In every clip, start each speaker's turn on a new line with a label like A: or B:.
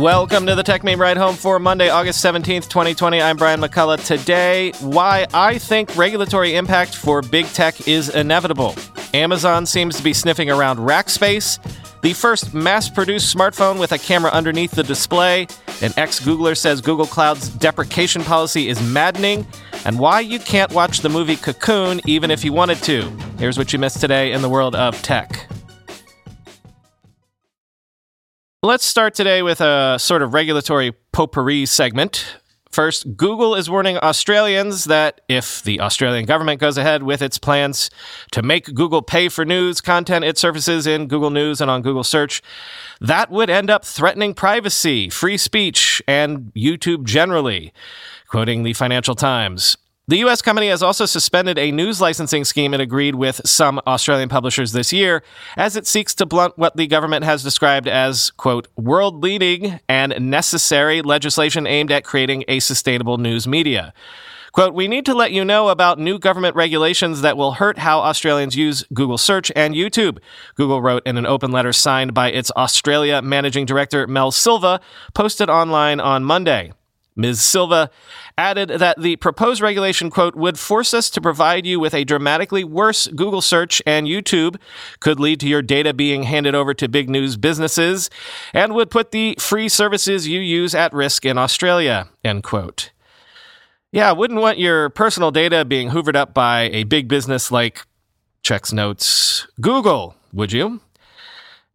A: Welcome to the Techmeme Ride Home for Monday, August 17th, 2020. I'm Brian McCullough. Today, why I think regulatory impact for big tech is inevitable. Amazon seems to be sniffing around Rackspace. The first mass produced smartphone with a camera underneath the display. An ex Googler says Google Cloud's deprecation policy is maddening. And why you can't watch the movie Cocoon even if you wanted to. Here's what you missed today in the world of tech. Let's start today with a sort of regulatory potpourri segment. First, Google is warning Australians that if the Australian government goes ahead with its plans to make Google pay for news content it surfaces in Google News and on Google Search, that would end up threatening privacy, free speech, and YouTube generally. Quoting the Financial Times. The U.S. company has also suspended a news licensing scheme it agreed with some Australian publishers this year as it seeks to blunt what the government has described as, quote, world leading and necessary legislation aimed at creating a sustainable news media. Quote, we need to let you know about new government regulations that will hurt how Australians use Google Search and YouTube. Google wrote in an open letter signed by its Australia managing director, Mel Silva, posted online on Monday. Ms. Silva added that the proposed regulation, quote, would force us to provide you with a dramatically worse Google search and YouTube, could lead to your data being handed over to big news businesses, and would put the free services you use at risk in Australia, end quote. Yeah, wouldn't want your personal data being hoovered up by a big business like checks notes Google, would you?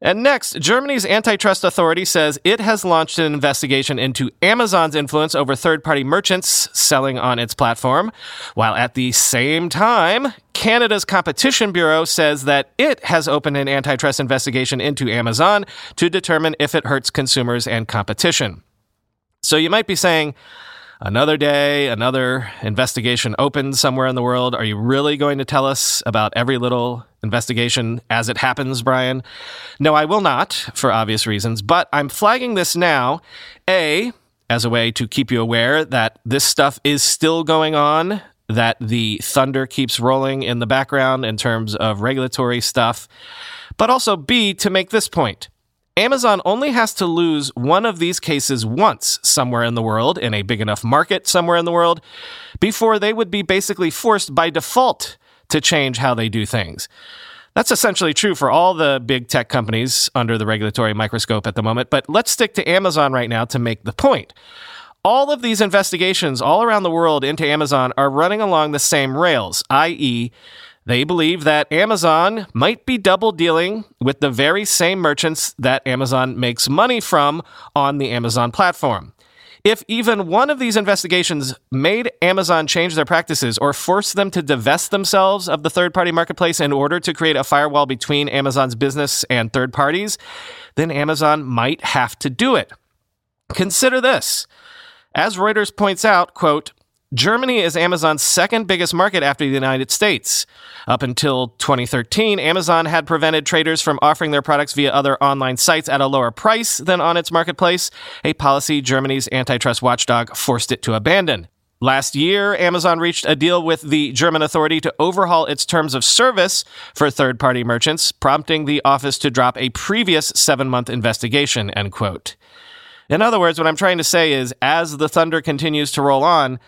A: And next, Germany's antitrust authority says it has launched an investigation into Amazon's influence over third party merchants selling on its platform, while at the same time, Canada's Competition Bureau says that it has opened an antitrust investigation into Amazon to determine if it hurts consumers and competition. So you might be saying, Another day, another investigation opened somewhere in the world. Are you really going to tell us about every little investigation as it happens, Brian? No, I will not, for obvious reasons, but I'm flagging this now. A, as a way to keep you aware that this stuff is still going on, that the thunder keeps rolling in the background in terms of regulatory stuff, but also B, to make this point. Amazon only has to lose one of these cases once somewhere in the world, in a big enough market somewhere in the world, before they would be basically forced by default to change how they do things. That's essentially true for all the big tech companies under the regulatory microscope at the moment, but let's stick to Amazon right now to make the point. All of these investigations all around the world into Amazon are running along the same rails, i.e., they believe that Amazon might be double dealing with the very same merchants that Amazon makes money from on the Amazon platform. If even one of these investigations made Amazon change their practices or forced them to divest themselves of the third party marketplace in order to create a firewall between Amazon's business and third parties, then Amazon might have to do it. Consider this. As Reuters points out, quote, Germany is Amazon's second biggest market after the United States. Up until 2013, Amazon had prevented traders from offering their products via other online sites at a lower price than on its marketplace, a policy Germany's antitrust watchdog forced it to abandon. Last year, Amazon reached a deal with the German authority to overhaul its terms of service for third party merchants, prompting the office to drop a previous seven month investigation. End quote. In other words, what I'm trying to say is as the thunder continues to roll on,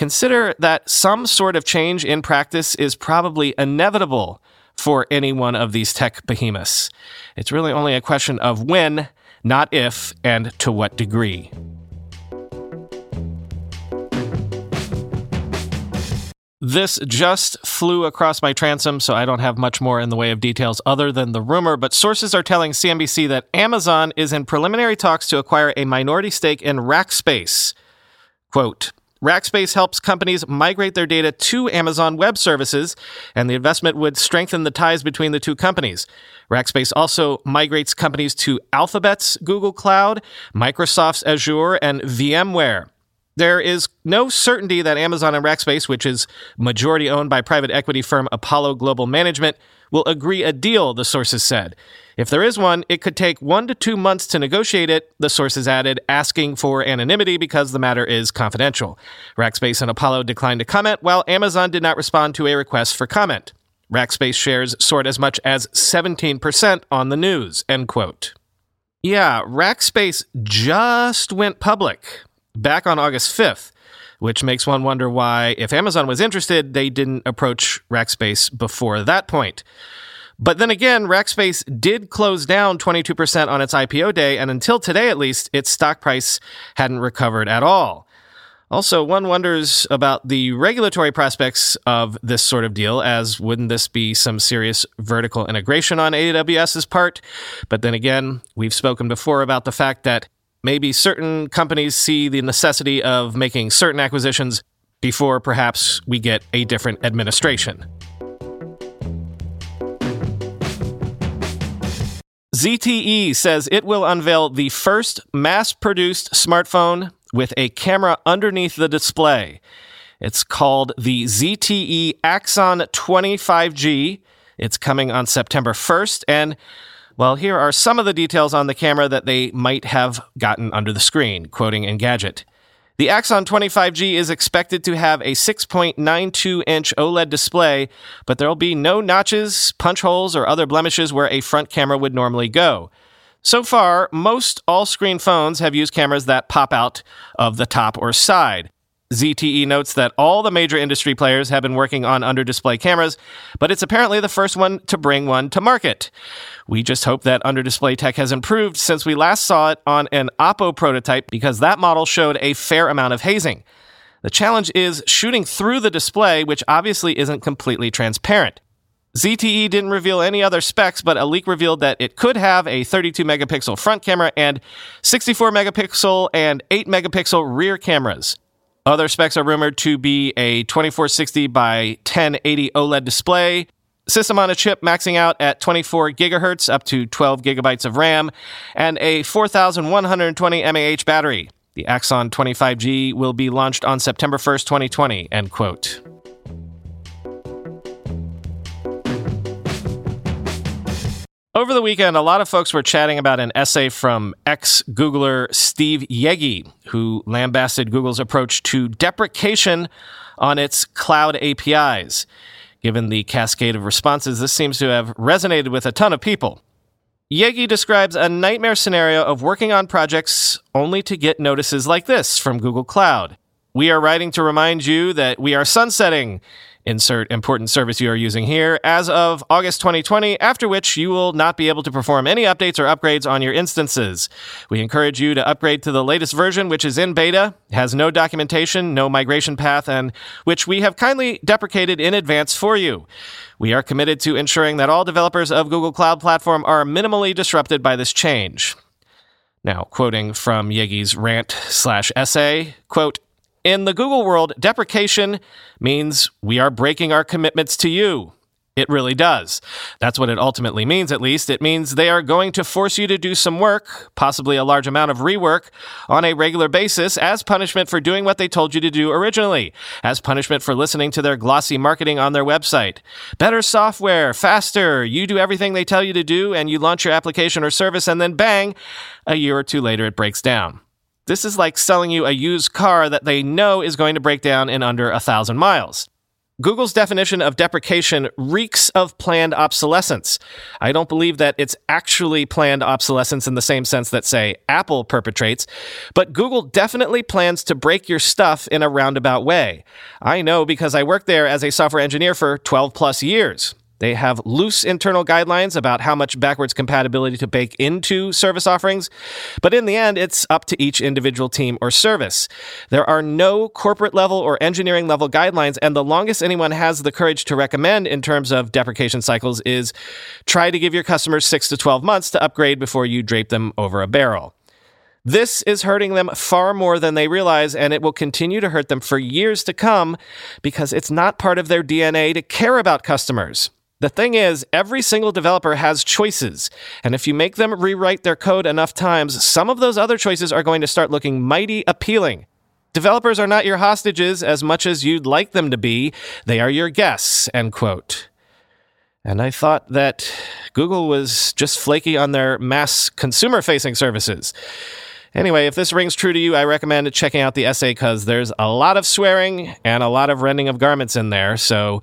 A: consider that some sort of change in practice is probably inevitable for any one of these tech behemoths. It's really only a question of when, not if, and to what degree. This just flew across my transom, so I don't have much more in the way of details other than the rumor. But sources are telling CNBC that Amazon is in preliminary talks to acquire a minority stake in Rackspace. Quote, Rackspace helps companies migrate their data to Amazon Web Services, and the investment would strengthen the ties between the two companies. Rackspace also migrates companies to Alphabet's Google Cloud, Microsoft's Azure, and VMware. There is no certainty that Amazon and Rackspace, which is majority owned by private equity firm Apollo Global Management, will agree a deal, the sources said. If there is one, it could take one to two months to negotiate it, the sources added, asking for anonymity because the matter is confidential. Rackspace and Apollo declined to comment, while Amazon did not respond to a request for comment. Rackspace shares soared as much as 17% on the news, end quote. Yeah, Rackspace just went public back on August 5th, which makes one wonder why, if Amazon was interested, they didn't approach Rackspace before that point. But then again, Rackspace did close down 22% on its IPO day, and until today at least, its stock price hadn't recovered at all. Also, one wonders about the regulatory prospects of this sort of deal, as wouldn't this be some serious vertical integration on AWS's part? But then again, we've spoken before about the fact that maybe certain companies see the necessity of making certain acquisitions before perhaps we get a different administration. ZTE says it will unveil the first mass produced smartphone with a camera underneath the display. It's called the ZTE Axon 20 5G. It's coming on September 1st, and well, here are some of the details on the camera that they might have gotten under the screen, quoting Engadget. The Axon 20 5G is expected to have a 6.92 inch OLED display, but there'll be no notches, punch holes, or other blemishes where a front camera would normally go. So far, most all screen phones have used cameras that pop out of the top or side. ZTE notes that all the major industry players have been working on under display cameras, but it's apparently the first one to bring one to market. We just hope that under display tech has improved since we last saw it on an Oppo prototype because that model showed a fair amount of hazing. The challenge is shooting through the display, which obviously isn't completely transparent. ZTE didn't reveal any other specs, but a leak revealed that it could have a 32 megapixel front camera and 64 megapixel and 8 megapixel rear cameras. Other specs are rumored to be a 2460 by 1080 OLED display, system on a chip maxing out at 24 gigahertz up to 12 gigabytes of RAM, and a 4120 mAh battery. The Axon 20 5G will be launched on September 1st, 2020, end quote. Over the weekend, a lot of folks were chatting about an essay from ex Googler Steve Yegge, who lambasted Google's approach to deprecation on its cloud APIs. Given the cascade of responses, this seems to have resonated with a ton of people. Yegge describes a nightmare scenario of working on projects only to get notices like this from Google Cloud. We are writing to remind you that we are sunsetting insert important service you are using here as of August 2020, after which you will not be able to perform any updates or upgrades on your instances. We encourage you to upgrade to the latest version, which is in beta, has no documentation, no migration path, and which we have kindly deprecated in advance for you. We are committed to ensuring that all developers of Google Cloud Platform are minimally disrupted by this change. Now, quoting from Yegge's rant slash essay, quote, in the Google world, deprecation means we are breaking our commitments to you. It really does. That's what it ultimately means, at least. It means they are going to force you to do some work, possibly a large amount of rework, on a regular basis as punishment for doing what they told you to do originally, as punishment for listening to their glossy marketing on their website. Better software, faster, you do everything they tell you to do, and you launch your application or service, and then bang, a year or two later it breaks down. This is like selling you a used car that they know is going to break down in under a thousand miles. Google's definition of deprecation reeks of planned obsolescence. I don't believe that it's actually planned obsolescence in the same sense that, say, Apple perpetrates, but Google definitely plans to break your stuff in a roundabout way. I know because I worked there as a software engineer for 12 plus years. They have loose internal guidelines about how much backwards compatibility to bake into service offerings, but in the end, it's up to each individual team or service. There are no corporate level or engineering level guidelines, and the longest anyone has the courage to recommend in terms of deprecation cycles is try to give your customers 6 to 12 months to upgrade before you drape them over a barrel. This is hurting them far more than they realize, and it will continue to hurt them for years to come because it's not part of their DNA to care about customers. The thing is, every single developer has choices, and if you make them rewrite their code enough times, some of those other choices are going to start looking mighty appealing. Developers are not your hostages as much as you'd like them to be. They are your guests, end quote. And I thought that Google was just flaky on their mass consumer facing services. Anyway, if this rings true to you, I recommend checking out the essay because there's a lot of swearing and a lot of rending of garments in there, so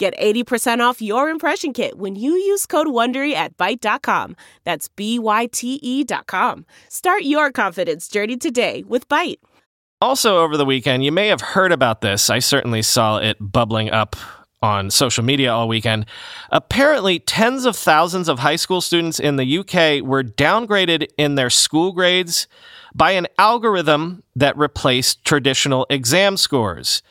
B: Get 80% off your impression kit when you use code WONDERY at Byte.com. That's B-Y-T-E dot com. Start your confidence journey today with Byte.
A: Also, over the weekend, you may have heard about this. I certainly saw it bubbling up on social media all weekend. Apparently, tens of thousands of high school students in the UK were downgraded in their school grades by an algorithm that replaced traditional exam scores.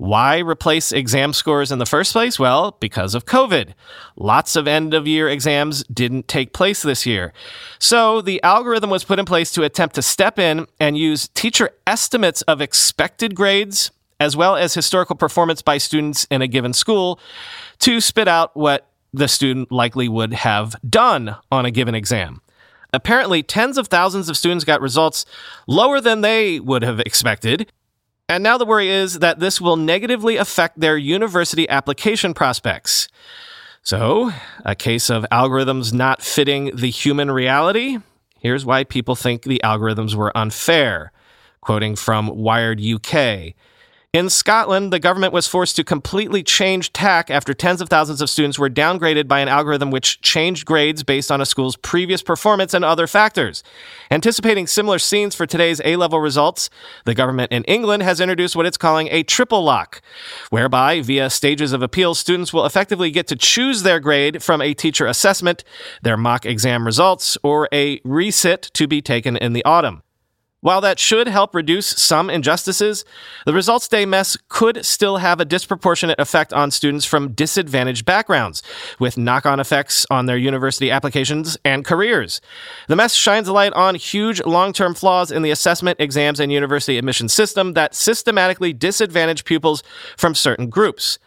A: Why replace exam scores in the first place? Well, because of COVID. Lots of end of year exams didn't take place this year. So the algorithm was put in place to attempt to step in and use teacher estimates of expected grades as well as historical performance by students in a given school to spit out what the student likely would have done on a given exam. Apparently, tens of thousands of students got results lower than they would have expected. And now the worry is that this will negatively affect their university application prospects. So, a case of algorithms not fitting the human reality? Here's why people think the algorithms were unfair. Quoting from Wired UK. In Scotland, the government was forced to completely change tack after tens of thousands of students were downgraded by an algorithm which changed grades based on a school's previous performance and other factors. Anticipating similar scenes for today's A level results, the government in England has introduced what it's calling a triple lock, whereby, via stages of appeal, students will effectively get to choose their grade from a teacher assessment, their mock exam results, or a resit to be taken in the autumn. While that should help reduce some injustices, the results day mess could still have a disproportionate effect on students from disadvantaged backgrounds, with knock on effects on their university applications and careers. The mess shines a light on huge long term flaws in the assessment, exams, and university admission system that systematically disadvantage pupils from certain groups.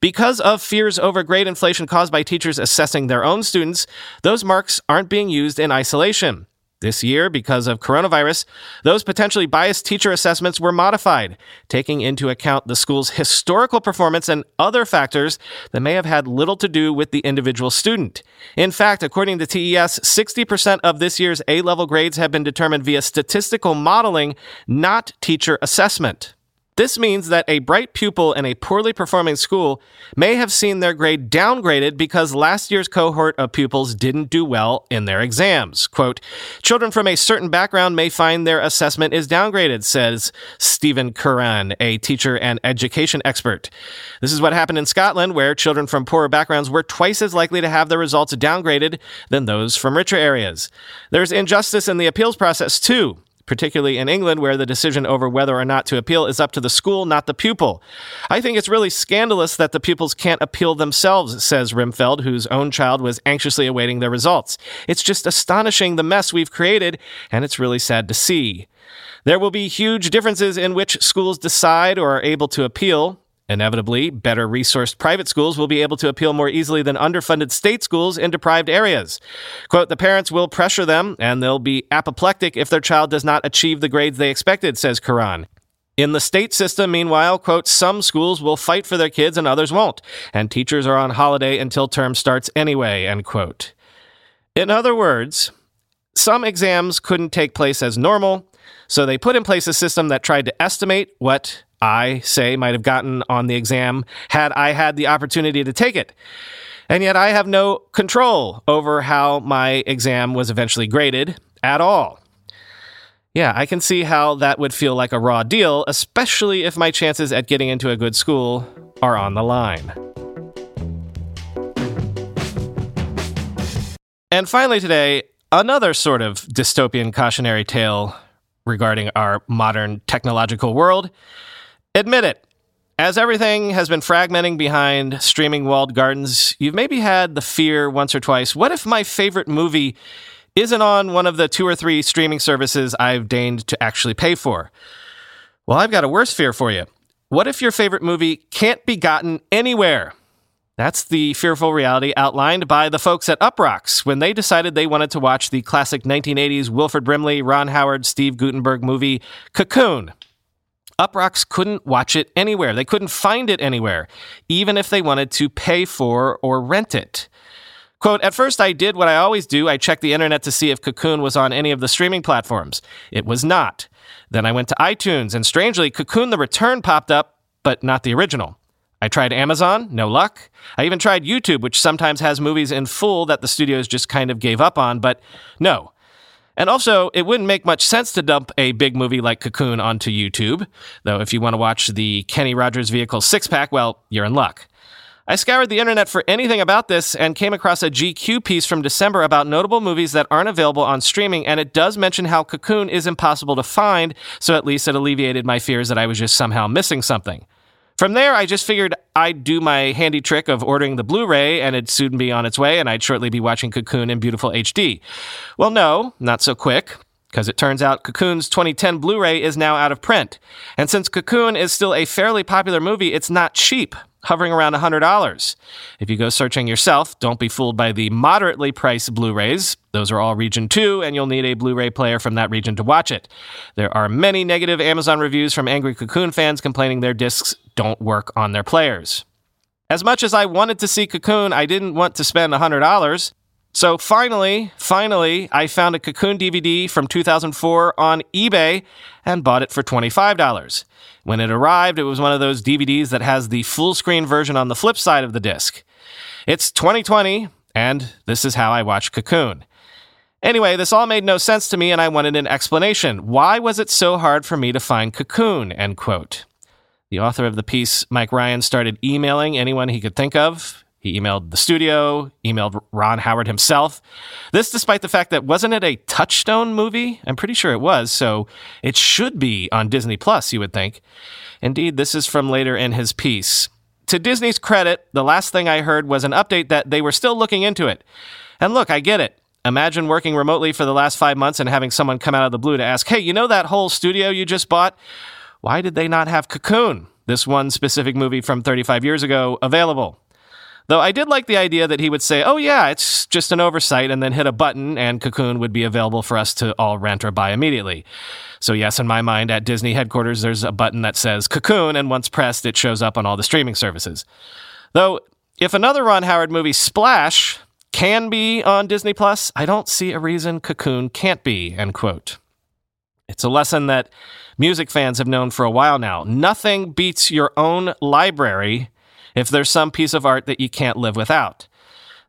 A: Because of fears over grade inflation caused by teachers assessing their own students, those marks aren't being used in isolation. This year, because of coronavirus, those potentially biased teacher assessments were modified, taking into account the school's historical performance and other factors that may have had little to do with the individual student. In fact, according to TES, 60% of this year's A level grades have been determined via statistical modeling, not teacher assessment. This means that a bright pupil in a poorly performing school may have seen their grade downgraded because last year's cohort of pupils didn't do well in their exams. Quote, children from a certain background may find their assessment is downgraded, says Stephen Curran, a teacher and education expert. This is what happened in Scotland, where children from poorer backgrounds were twice as likely to have their results downgraded than those from richer areas. There's injustice in the appeals process, too particularly in England, where the decision over whether or not to appeal is up to the school, not the pupil. I think it's really scandalous that the pupils can't appeal themselves, says Rimfeld, whose own child was anxiously awaiting their results. It's just astonishing the mess we've created, and it's really sad to see. There will be huge differences in which schools decide or are able to appeal. Inevitably, better resourced private schools will be able to appeal more easily than underfunded state schools in deprived areas. Quote, the parents will pressure them and they'll be apoplectic if their child does not achieve the grades they expected, says Curran. In the state system, meanwhile, quote, some schools will fight for their kids and others won't, and teachers are on holiday until term starts anyway, end quote. In other words, some exams couldn't take place as normal, so they put in place a system that tried to estimate what I, say, might have gotten on the exam had I had the opportunity to take it. And yet I have no control over how my exam was eventually graded at all. Yeah, I can see how that would feel like a raw deal, especially if my chances at getting into a good school are on the line. And finally, today, another sort of dystopian cautionary tale regarding our modern technological world. Admit it. As everything has been fragmenting behind streaming walled gardens, you've maybe had the fear once or twice what if my favorite movie isn't on one of the two or three streaming services I've deigned to actually pay for? Well, I've got a worse fear for you. What if your favorite movie can't be gotten anywhere? That's the fearful reality outlined by the folks at Uproxx when they decided they wanted to watch the classic 1980s Wilford Brimley, Ron Howard, Steve Guttenberg movie Cocoon. Uproxx couldn't watch it anywhere. They couldn't find it anywhere, even if they wanted to pay for or rent it. Quote, at first I did what I always do. I checked the internet to see if Cocoon was on any of the streaming platforms. It was not. Then I went to iTunes, and strangely, Cocoon the Return popped up, but not the original. I tried Amazon, no luck. I even tried YouTube, which sometimes has movies in full that the studios just kind of gave up on, but no. And also, it wouldn't make much sense to dump a big movie like Cocoon onto YouTube, though if you want to watch the Kenny Rogers vehicle six pack, well, you're in luck. I scoured the internet for anything about this and came across a GQ piece from December about notable movies that aren't available on streaming, and it does mention how Cocoon is impossible to find, so at least it alleviated my fears that I was just somehow missing something. From there, I just figured I'd do my handy trick of ordering the Blu ray and it'd soon be on its way, and I'd shortly be watching Cocoon in beautiful HD. Well, no, not so quick, because it turns out Cocoon's 2010 Blu ray is now out of print. And since Cocoon is still a fairly popular movie, it's not cheap hovering around $100. If you go searching yourself, don't be fooled by the moderately priced Blu rays. Those are all region 2, and you'll need a Blu ray player from that region to watch it. There are many negative Amazon reviews from angry Cocoon fans complaining their discs don't work on their players. As much as I wanted to see Cocoon, I didn't want to spend $100. So finally, finally, I found a Cocoon DVD from 2004 on eBay and bought it for $25. When it arrived, it was one of those DVDs that has the full screen version on the flip side of the disc. It's 2020, and this is how I watch Cocoon. Anyway, this all made no sense to me, and I wanted an explanation. Why was it so hard for me to find Cocoon? End quote. The author of the piece, Mike Ryan, started emailing anyone he could think of. He emailed the studio, emailed Ron Howard himself. This despite the fact that wasn't it a Touchstone movie? I'm pretty sure it was, so it should be on Disney Plus, you would think. Indeed, this is from later in his piece. To Disney's credit, the last thing I heard was an update that they were still looking into it. And look, I get it. Imagine working remotely for the last five months and having someone come out of the blue to ask, hey, you know that whole studio you just bought? Why did they not have Cocoon, this one specific movie from 35 years ago, available? Though I did like the idea that he would say, oh, yeah, it's just an oversight, and then hit a button, and Cocoon would be available for us to all rent or buy immediately. So, yes, in my mind, at Disney headquarters, there's a button that says Cocoon, and once pressed, it shows up on all the streaming services. Though, if another Ron Howard movie, Splash, can be on Disney Plus, I don't see a reason Cocoon can't be, end quote. It's a lesson that music fans have known for a while now. Nothing beats your own library if there's some piece of art that you can't live without.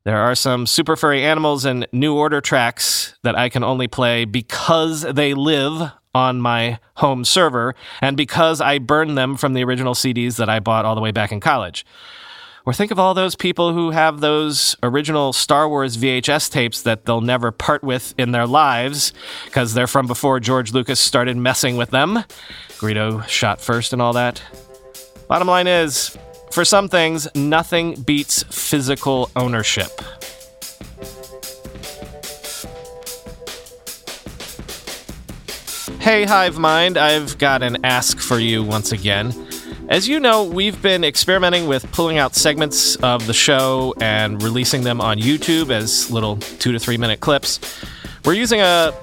A: There are some super furry animals and New Order tracks that I can only play because they live on my home server and because I burned them from the original CDs that I bought all the way back in college. Or think of all those people who have those original Star Wars VHS tapes that they'll never part with in their lives because they're from before George Lucas started messing with them. Greedo shot first and all that. Bottom line is, for some things, nothing beats physical ownership. Hey, Hive Mind, I've got an ask for you once again. As you know, we've been experimenting with pulling out segments of the show and releasing them on YouTube as little two to three minute clips. We're using a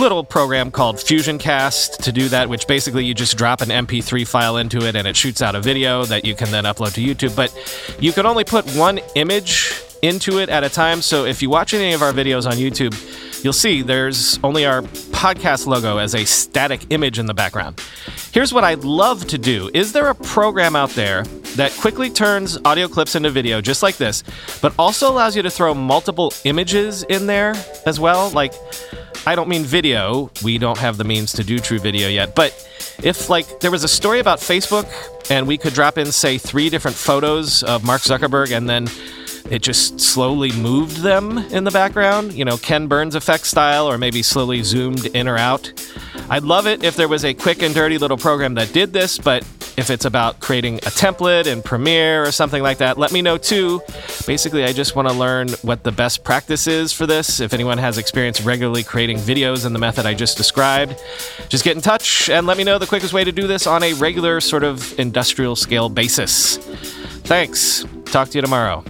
A: little program called FusionCast to do that, which basically you just drop an MP3 file into it and it shoots out a video that you can then upload to YouTube. But you can only put one image into it at a time. So if you watch any of our videos on YouTube, you'll see there's only our podcast logo as a static image in the background. Here's what I'd love to do Is there a program out there that quickly turns audio clips into video just like this, but also allows you to throw multiple images in there as well? Like, I don't mean video. We don't have the means to do true video yet. But if, like, there was a story about Facebook and we could drop in, say, three different photos of Mark Zuckerberg and then it just slowly moved them in the background, you know, Ken Burns effect style, or maybe slowly zoomed in or out. I'd love it if there was a quick and dirty little program that did this, but if it's about creating a template in Premiere or something like that, let me know too. Basically, I just want to learn what the best practice is for this. If anyone has experience regularly creating videos in the method I just described, just get in touch and let me know the quickest way to do this on a regular, sort of industrial scale basis. Thanks. Talk to you tomorrow.